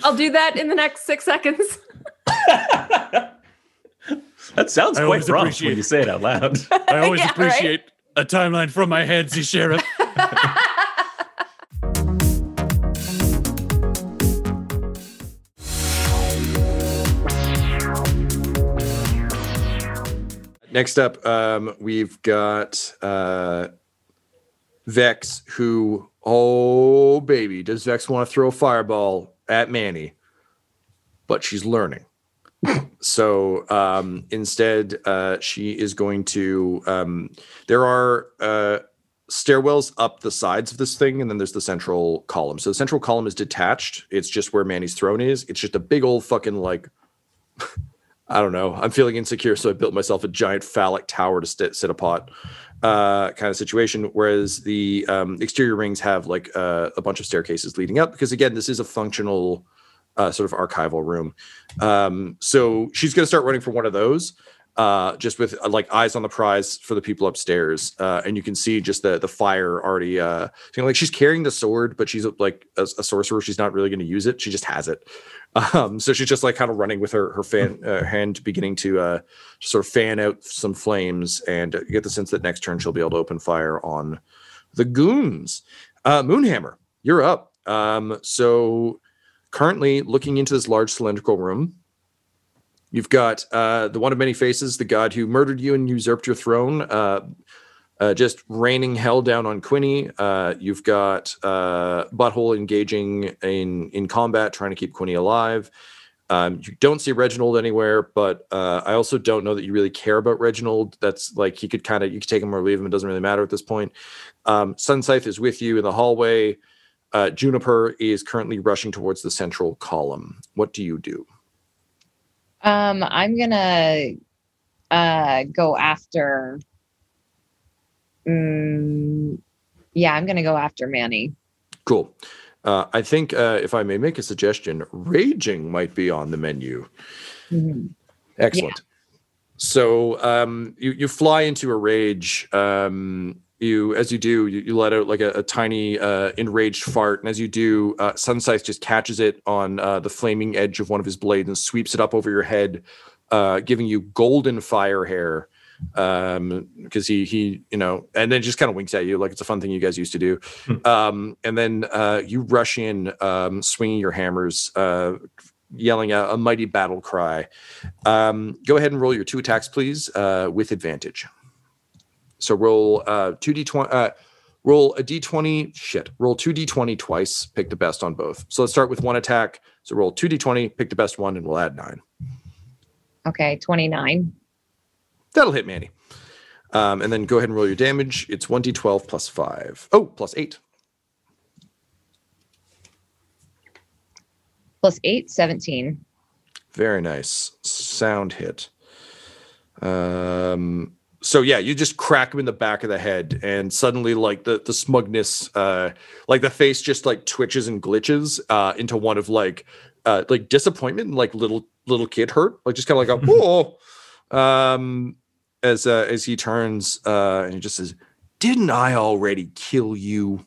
Speaker 3: I'll do that in the next six seconds.
Speaker 4: That sounds
Speaker 1: I
Speaker 4: quite
Speaker 1: always
Speaker 4: prompt
Speaker 1: appreciate-
Speaker 4: when you say it out loud.
Speaker 1: I always
Speaker 3: Yeah, right?
Speaker 1: appreciate a timeline from my head, Z Sheriff.
Speaker 2: Next up, um, we've got uh, Vex, who, oh baby, does Vex want to throw a fireball at Manny? But she's learning. so um, instead, uh, she is going to. Um, there are uh, stairwells up the sides of this thing, and then there's the central column. So the central column is detached. It's just where Manny's throne is. It's just a big old fucking like I don't know. I'm feeling insecure, so I built myself a giant phallic tower to sit upon, uh, kind of situation. Whereas the um, exterior rings have like uh, a bunch of staircases leading up, because again, this is a functional uh, sort of archival room. Um, so she's going to start running for one of those. uh, just with uh, like eyes on the prize for the people upstairs. Uh, and you can see just the the fire already. Uh, you know, like she's carrying the sword, but she's like a, a sorcerer. She's not really going to use it. She just has it. Um, so she's just like kind of running with her her fan uh, hand, beginning to uh, sort of fan out some flames, and you get the sense that next turn she'll be able to open fire on the goons. Uh, Moonhammer, you're up. Um, so currently looking into this large cylindrical room. You've got uh, the one of many faces, the god who murdered you and usurped your throne, uh, uh, just raining hell down on Quinny. Uh, you've got uh, Butthole engaging in in combat, trying to keep Quinny alive. Um, you don't see Reginald anywhere, but uh, I also don't know that you really care about Reginald. That's like he could kind of you could take him or leave him. It doesn't really matter at this point. Um, Sunscythe is with you in the hallway. Uh, Juniper is currently rushing towards the central column. What do you do?
Speaker 6: Um, I'm gonna uh go after. Mm, yeah, I'm gonna go after Manny.
Speaker 2: Cool. Uh, I think uh, if I may make a suggestion, raging might be on the menu.
Speaker 6: Mhm.
Speaker 2: Excellent. So um, you you fly into a rage. Um, you as you do, you, you let out like a, a tiny uh, enraged fart, and as you do, uh, Sunscythe just catches it on uh, the flaming edge of one of his blades and sweeps it up over your head, uh, giving you golden fire hair. Um, because he he you know, and then just kind of winks at you like it's a fun thing you guys used to do. Um, and then uh, you rush in, um, swinging your hammers, uh, yelling out a mighty battle cry. Um, go ahead and roll your two attacks, please, uh, with advantage. So roll uh, two d20. Uh, roll a d20. Shit. Roll two d20 twice. Pick the best on both. So let's start with one attack. So roll two d20. Pick the best one, and we'll add nine.
Speaker 6: Okay, 29.
Speaker 2: That'll hit Manny. Um, and then go ahead and roll your damage. It's one d12 plus five. Oh, plus eight.
Speaker 6: Plus 8, 17.
Speaker 2: Very nice. Sound hit. Um so yeah, you just crack him in the back of the head and suddenly like the the smugness uh like the face just like twitches and glitches uh into one of like uh like disappointment and like little little kid hurt. Like just kind of like a whoa. Um as uh as he turns uh and he just says, Didn't I already kill you?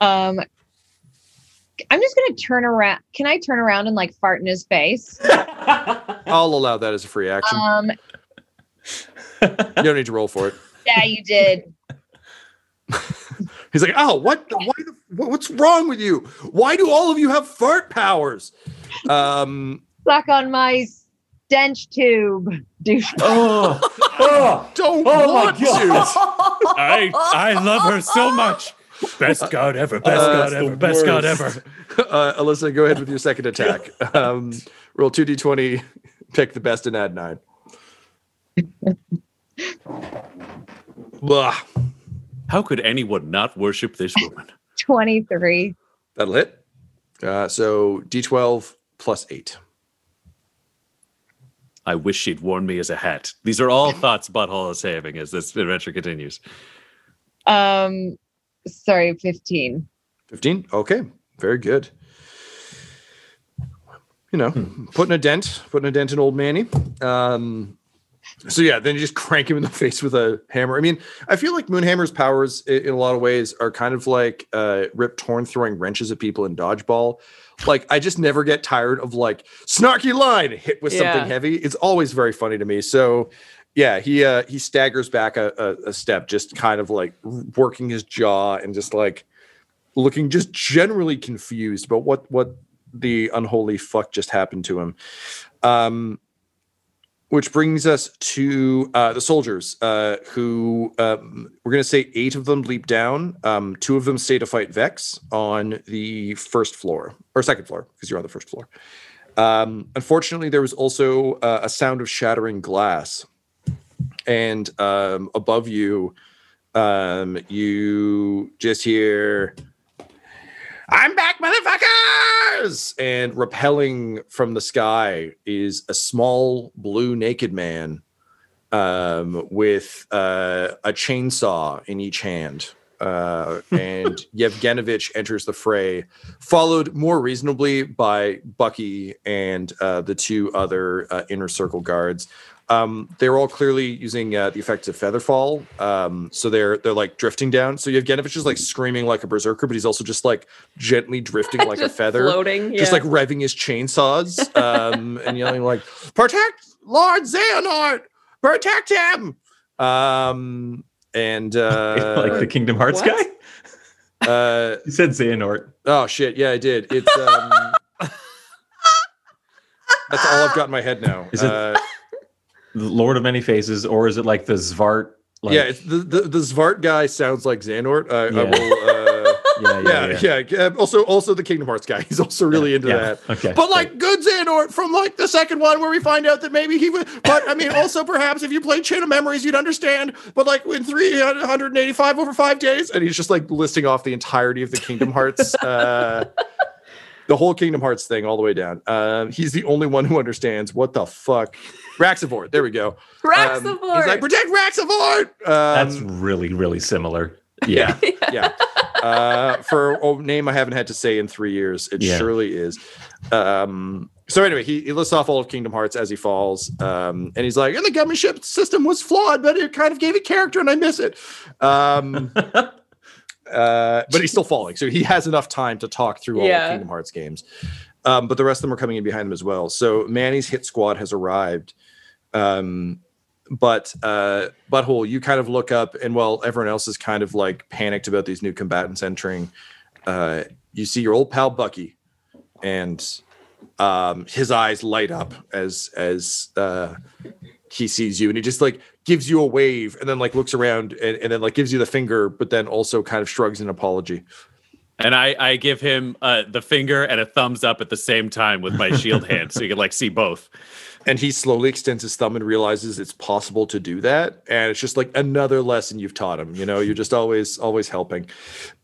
Speaker 6: Um, I'm just gonna turn around. Can I turn around and like fart in his face?
Speaker 2: I'll allow that as a free action.
Speaker 6: Um,
Speaker 2: you don't need to roll for it.
Speaker 6: yeah, you did.
Speaker 2: He's like, oh, what? The, why the, what- what's wrong with you? Why do all of you have fart powers? Um,
Speaker 6: Suck on my stench tube, douche.
Speaker 4: Oh, oh,
Speaker 2: don't
Speaker 4: oh my
Speaker 2: want to.
Speaker 4: god!
Speaker 1: I I love her so much. Best god ever. Best
Speaker 2: Uh,
Speaker 1: god ever. Best god ever.
Speaker 2: Uh, Alysa, go ahead with your second attack. Um, roll two d20, pick the best, and add nine. Blah,
Speaker 1: How could anyone not worship this woman?
Speaker 6: 23.
Speaker 2: that'll hit. Uh, so d12 plus eight.
Speaker 1: I wish she'd worn me as a hat. These are all thoughts Butthole is having as this adventure continues.
Speaker 6: Um, sorry, 15.
Speaker 2: 15 okay very good you know putting a dent putting a dent in old manny um so yeah then you just crank him in the face with a hammer i mean i feel like moonhammer's powers i- in a lot of ways are kind of like uh rip torn throwing wrenches at people in dodgeball like i just never get tired of like snarky line hit with
Speaker 3: Yeah.
Speaker 2: something heavy it's always very funny to me so yeah he uh he staggers back a, a, a step just kind of like working his jaw and just like looking just generally confused about what what the unholy fuck just happened to him. Um, which brings us to uh, the soldiers, uh, who um, we're going to say eight of them leap down. Um, two of them stay to fight Vex on the first floor or second floor because you're on the first floor. Um, unfortunately, there was also uh, a sound of shattering glass, and um, above you, um, you just hear I'm back, motherfuckers! And repelling from the sky is a small blue naked man um, with uh, a chainsaw in each hand. uh, and Yevgenovich enters the fray, followed more reasonably by Bucky and uh, the two other uh, inner circle guards. Um, they're all clearly using uh, the effects of Featherfall, um, so they're they're like drifting down. So you have Yevgenovich is like screaming like a berserker, but he's also just like gently drifting like a feather
Speaker 3: floating,
Speaker 2: just like revving his chainsaws um, and yelling like, "Protect Lord Xehanort! Protect him!" Um, and uh,
Speaker 4: like the Kingdom Hearts
Speaker 3: what?
Speaker 4: guy.
Speaker 2: uh,
Speaker 4: You said Xehanort.
Speaker 2: oh shit, yeah, I did. It's um, that's all I've got in my head now.
Speaker 4: Is it-
Speaker 2: Uh,
Speaker 4: the Lord of Many Faces, or is it like the Xvart? Like,
Speaker 2: yeah, the, the the Xvart guy sounds like Xehanort. I, I
Speaker 4: Yeah.
Speaker 2: will. Uh,
Speaker 4: yeah, yeah,
Speaker 2: yeah, yeah, Uh, Also, also the Kingdom Hearts guy. He's also really into
Speaker 4: yeah.
Speaker 2: that.
Speaker 4: Okay,
Speaker 2: But like good Xehanort from like the second one where we find out that maybe he would but I mean also perhaps if you played Chain of Memories you'd understand but like in 385 over 5 days and he's just like listing off the entirety of the Kingdom Hearts uh the whole Kingdom Hearts thing all the way down. Um he's the only one who understands what the fuck Raxivort. There we go. Um,
Speaker 3: Raxivort.
Speaker 2: he's like protect Raxivort. Um,
Speaker 4: that's really, really similar. Yeah,
Speaker 2: yeah. Uh, for a name I haven't had to say in three years, it
Speaker 4: Yeah.
Speaker 2: surely is. Um, so anyway, he, he lists off all of Kingdom Hearts as he falls, um, and he's like, "And the Gummi ship system was flawed, but it kind of gave it character, and I miss it." Um, uh, but he's still falling, so he has enough time to talk through all
Speaker 3: Yeah.
Speaker 2: of Kingdom Hearts games. Um, but the rest of them are coming in behind him as well. So Manny's hit squad has arrived. Um, but uh, Butthole, you kind of look up, and while everyone else is kind of like panicked about these new combatants entering, uh, you see your old pal Bucky, and um, his eyes light up as as uh, he sees you, and he just like gives you a wave, and then like looks around, and, and then like gives you the finger, but then also kind of shrugs an apology.
Speaker 1: And I, I give him uh, the finger and a thumbs up at the same time with my shield hand, so you can like see both.
Speaker 2: and he slowly extends his thumb and realizes it's possible to do that and it's just like another lesson you've taught him you know you're just always always helping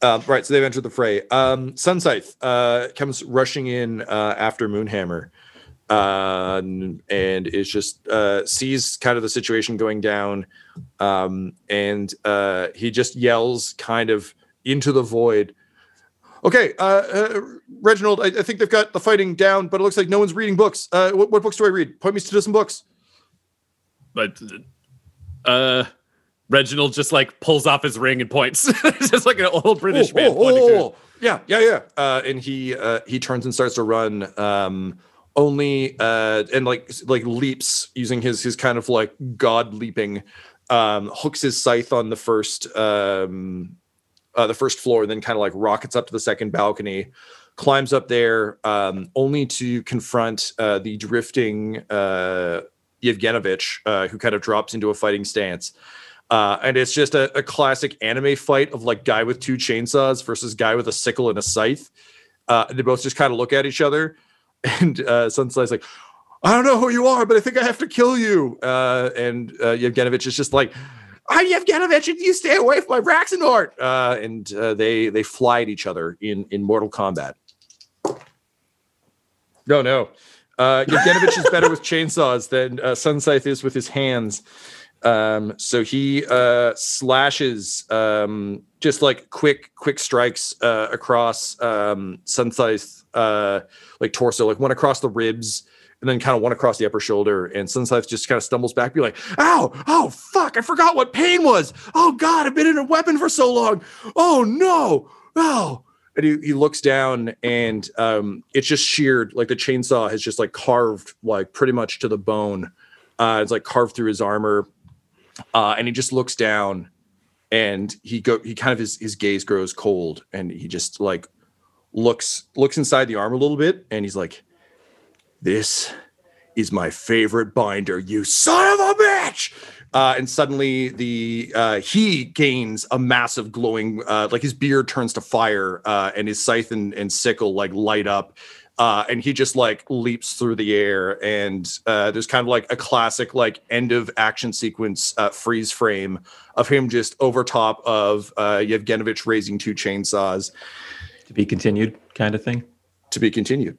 Speaker 2: um, right so they've entered the fray um, sun uh, comes rushing in uh, after moonhammer uh, and is just uh, sees kind of the situation going down um, and uh, he just yells kind of into the void Okay, uh, uh, Reginald, I, I think they've got the fighting down, but it looks like no one's reading books. Uh, what, what books do I read? Point me to some books.
Speaker 1: But uh, Reginald just like pulls off his ring and points. it's just like an old British
Speaker 2: Oh,
Speaker 1: man
Speaker 2: oh,
Speaker 1: pointing
Speaker 2: oh,
Speaker 1: to
Speaker 2: oh. Yeah, yeah, yeah. Uh, and he uh, he turns and starts to run. Um, only uh, and like like leaps using his his kind of like god leaping. Um, hooks his scythe on the first um, uh, the first floor, and then kind of like rockets up to the second balcony, climbs up there, um, only to confront uh, the drifting uh, Yevgenovich, uh, who kind of drops into a fighting stance. Uh, and it's just a, a classic anime fight of like guy with two chainsaws versus guy with a sickle and a scythe. Uh, they both just kind of look at each other, and uh, Sunscythe's like, "I don't know who you are, but I think I have to kill you." Uh, and uh, Yevgenovich is just like, I'm Yevgenovich, and you stay away from my Raxenort. Uh, and uh, they they fly at each other in in Mortal Kombat. No, no. Uh, Yevgenovich is better with chainsaws than uh, Sunscythe is with his hands. Um, so he uh, slashes um, just like quick, quick strikes uh, across um, Sunscythe, uh, like torso, like one across the ribs, and then kind of one across the upper shoulder. And Sunscythe just kind of stumbles back, be like, "Ow! Oh fuck! I forgot what pain was. Oh god! I've been in a weapon for so long. Oh no! Oh!" And he, he looks down, and um, it's just sheared, like the chainsaw has just like carved, like pretty much to the bone. Uh, it's like carved through his armor, uh, and he just looks down, and he go he kind of his his gaze grows cold, and he just like looks looks inside the arm a little bit, and he's like, "This is my favorite binder, you son of a bitch!" Uh, and suddenly the uh, he gains a massive glowing, uh, like his beard turns to fire, uh, and his scythe and, and sickle like light up. Uh, and he just like leaps through the air, and uh, there's kind of like a classic like end of action sequence uh, freeze frame of him just over top of uh, Yevgenovich raising two chainsaws
Speaker 4: To be continued, kind of thing.
Speaker 2: to be continued.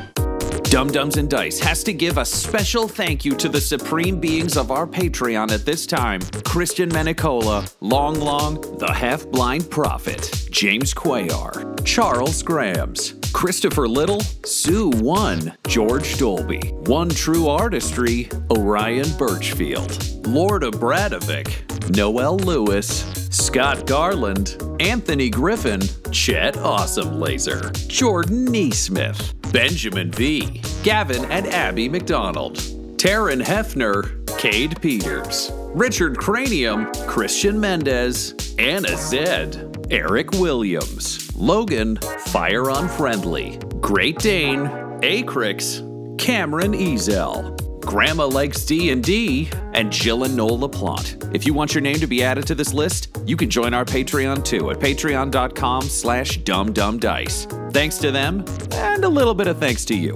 Speaker 1: Dumb Dumbs and Dice has to give a special thank you to the supreme beings of our Patreon at this time. Christian Menicola, Long Long, the Half Blind Prophet, James Quayar, Charles Grams, Christopher Little, Sue One, George Dolby, One True Artistry, Orion Birchfield, Lord of Bradovic, Noel Lewis, Scott Garland, Anthony Griffin, Chet Awesome Laser, Jordan Neesmith, Benjamin V, Gavin and Abby McDonald, Taryn Hefner, Cade Peters, Richard Cranium, Christian Mendez, Anna Zed, Eric Williams, Logan, Fire Unfriendly, Great Dane, Acrix, Cameron Ezel, Grandma Likes D&D, and Jill and Noel LaPlante. If you want your name to be added to this list, you can join our Patreon too at patreon.com slash dumbdumbdice. Thanks to them, and a little bit of thanks to you.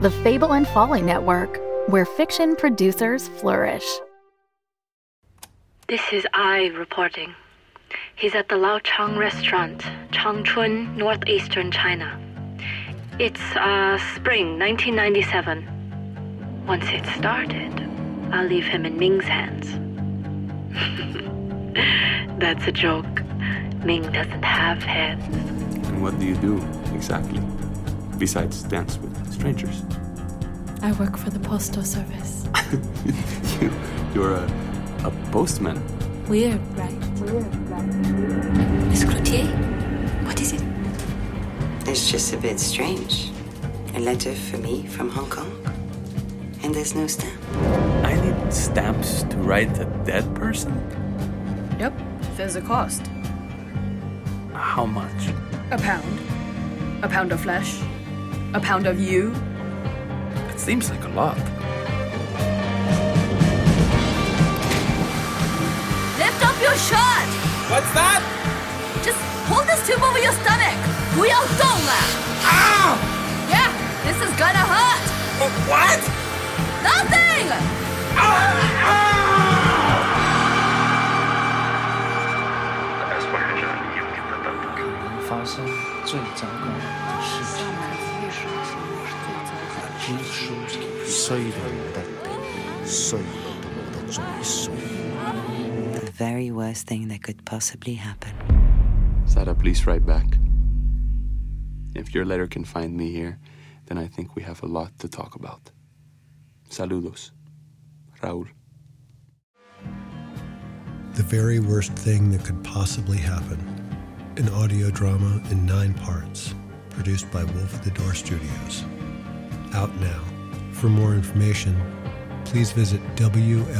Speaker 9: The Fable and Folly Network, where fiction producers flourish.
Speaker 10: This is I reporting. He's at the Lao Chang restaurant, Changchun, northeastern China. It's uh, spring 1997. Once it started, I'll leave him in Ming's hands. That's a joke. Ming doesn't have hands.
Speaker 11: And what do you do exactly? Besides dance with strangers?
Speaker 12: I work for the postal service.
Speaker 11: you, you're a, a postman.
Speaker 12: Weird, right? Weird.
Speaker 13: Miss Cloutier, what is it? It's just a bit strange. A letter for me from Hong Kong. And there's no stamp.
Speaker 14: I need stamps to write a dead person?
Speaker 15: Yep, there's a cost.
Speaker 14: How much?
Speaker 15: A pound. A pound of flesh. A pound of you.
Speaker 14: It seems like a lot.
Speaker 15: Lift up your shirt!
Speaker 14: What's that?
Speaker 15: Just hold this tube over your stomach. 不要动了.
Speaker 14: Ow!
Speaker 15: Yeah, this is gonna hurt.
Speaker 14: What?
Speaker 15: Nothing!
Speaker 13: The very worst thing that could possibly happen.
Speaker 11: Sada, please write back. If your letter can find me here, then I think we have a lot to talk about. Saludos. Raúl.
Speaker 16: The very worst thing that could possibly happen. An audio drama in nine parts, produced by Wolf at the Door Studios. Out now. For more information, please visit WLFDR.com.